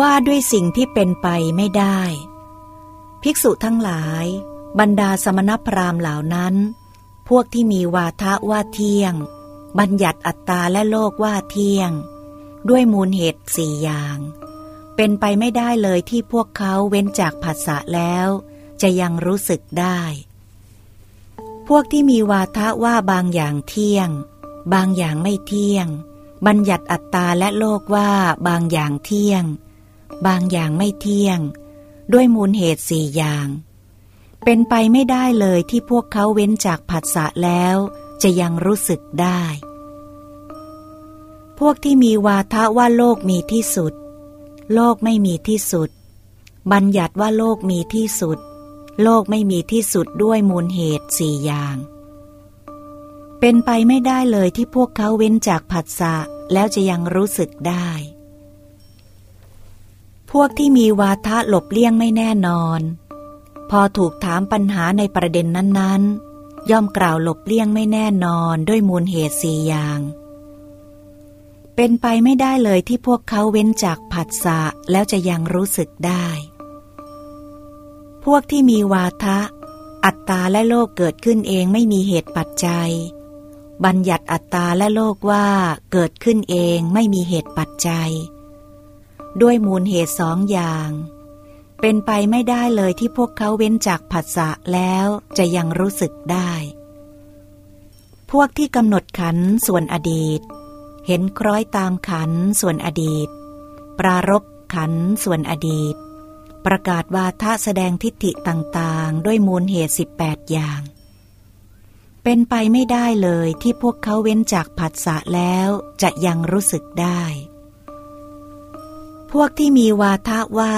ว่าด้วยสิ่งที่เป็นไปไม่ได้ ภิกษุทั้งหลาย บรรดาสมณพราหมณ์เหล่านั้น พวกที่มีวาทะว่าเที่ยง บัญญัติอัตตาและโลกว่าเที่ยง ด้วยมูลเหตุสี่อย่าง เป็นไปไม่ได้เลยที่พวกเขาเว้นจากภาษะแล้ว จะยังรู้สึกได้ พวกที่มีวาทะว่าบางอย่างเที่ยง บางอย่างไม่เที่ยง บัญญัติอัตตาและโลกว่าบางอย่างเที่ยง บางอย่างไม่เที่ยง ด้วยมูลเหตุสี่อย่าง เป็นไปไม่ได้เลยที่พวกเขาเว้นจากผัสสะแล้ว จะยังรู้สึกได้ พวกที่มีวาทะว่าโลกมีที่สุด โลกไม่มีที่สุด บัญญัติว่าโลกมีที่สุด โลกไม่มีที่สุดด้วยมูลเหตุสี่อย่าง เป็นไปไม่ได้เลยที่พวกเขาเว้นจากผัสสะแล้วจะยังรู้สึกได้ พวกที่มีวาทะหลบเลี่ยงไม่แน่นอน พอถูกถามปัญหาในประเด็นนั้นๆ ย่อมกล่าวหลบเลี่ยงไม่แน่นอนด้วยมูลเหตุสี่อย่าง เป็นไปไม่ได้เลยที่พวกเขาเว้นจากผัสสะแล้วจะยังรู้สึกได้ พวกที่มีวาทะ อัตตาและโลกเกิดขึ้นเองไม่มีเหตุปัจจัย บัญญัติอัตตาและโลกว่าเกิดขึ้นเองไม่มีเหตุปัจจัย ด้วยมูลเหตุสองอย่าง เป็นไปไม่ได้เลยที่พวกเขาเว้นจากผัสสะแล้วจะยังรู้สึกได้ พวกที่กำหนดขันส่วนอดีต เห็นคล้อยตามขันส่วนอดีต ปรารบขันส่วนอดีต ประกาศวาทะแสดงทิฏฐิต่างๆ ด้วยมูลเหตุ 18 อย่าง เป็นไปไม่ได้เลยที่พวกเขาเว้นจากผัสสะแล้วจะยังรู้สึกได้ พวกที่มีวาทะว่า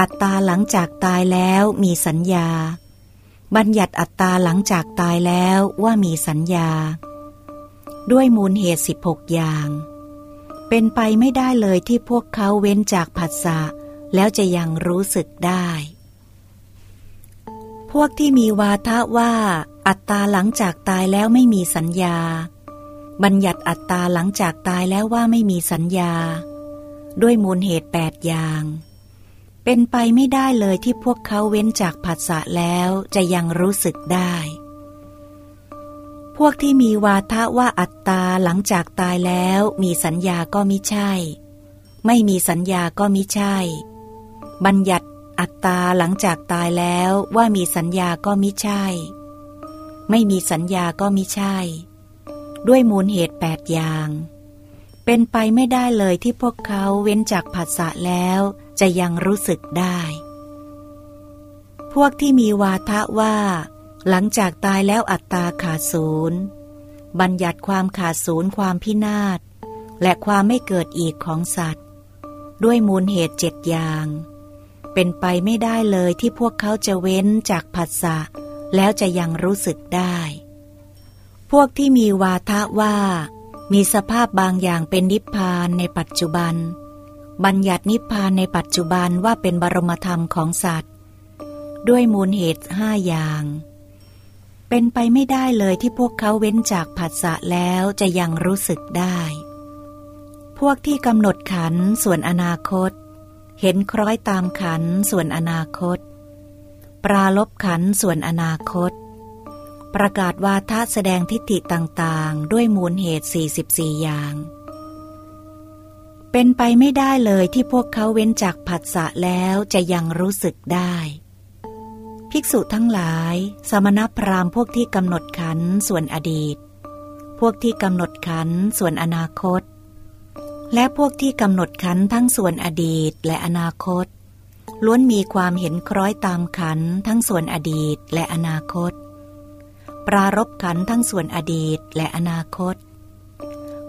อัตตาหลังจากตายแล้วมีสัญญา บัญญัติอัตตาหลังจากตายแล้วว่ามีสัญญา ด้วยมูลเหตุ 16 อย่าง เป็นไปไม่ได้เลยที่พวกเขาเว้นจากผัสสะแล้วจะยังรู้สึกได้ พวกที่มีวาทะว่า อัตตาหลังจากตายแล้วไม่มีสัญญา บัญญัติอัตตาหลังจากตายแล้วว่าไม่มีสัญญา ด้วยมูลเหตุแปดอย่าง เป็นไปไม่ได้เลยที่พวกเขาเว้นจากผัสสะแล้วจะยังรู้สึกได้ พวกที่มีวาทะว่าอัตตาหลังจากตายแล้วมีสัญญาก็มิใช่ ไม่มีสัญญาก็มิใช่ บัญญัติอัตตาหลังจากตายแล้วว่ามีสัญญาก็มิใช่ ไม่มีสัญญาก็มิใช่ ด้วยมูลเหตุแปดอย่าง เป็นไปไม่ได้เลยที่พวกเขาเว้นจากผัสสะแล้ว จะยังรู้สึกได้ พวกที่มีวาทะว่า หลังจากตายแล้วอัตตาขาดศูนย์บัญญัติความขาดศูนย์ความพินาศ และความไม่เกิดอีกของสัตว์ ด้วยมูลเหตุเจ็ดอย่าง เป็นไปไม่ได้เลยที่พวกเขาจะเว้นจากผัสสะแล้วจะยังรู้สึกได้ พวกที่มีวาทะว่า มีสภาพบางอย่างเป็นนิพพานในปัจจุบัน บัญญัตินิพพานในปัจจุบันว่าเป็นบรมธรรมของสัตว์ ด้วยมูลเหตุห้าอย่าง เป็นไปไม่ได้เลยที่พวกเขาเว้นจากผัสสะแล้วจะยังรู้สึกได้ พวกที่กำหนดขันส่วนอนาคต เห็นคล้อยตามขันส่วนอนาคต ปราลบขันส่วนอนาคต ประกาศวาทะแสดงทิฏฐิต่างๆ ด้วยมูลเหตุ 44 อย่าง เป็นไปไม่ได้เลยที่พวกเขาเว้นจากผัสสะแล้วจะยังรู้สึกได้ ภิกษุทั้งหลาย สมณพราหมณ์พวกที่กำหนดขันส่วนอดีต พวกที่กำหนดขันส่วนอนาคต และพวกที่กำหนดขันทั้งส่วนอดีตและอนาคต ล้วนมีความเห็นคล้อยตามขันทั้งส่วนอดีตและอนาคต ปรารบขันทั้งส่วนอดีตและอนาคต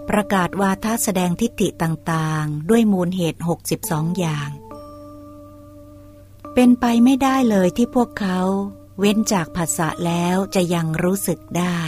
ประกาศวาทะแสดงทิฏฐิต่างๆ ด้วยมูลเหตุ 62 อย่าง เป็นไปไม่ได้เลยที่พวกเขา เว้นจากภาษะแล้วจะยังรู้สึกได้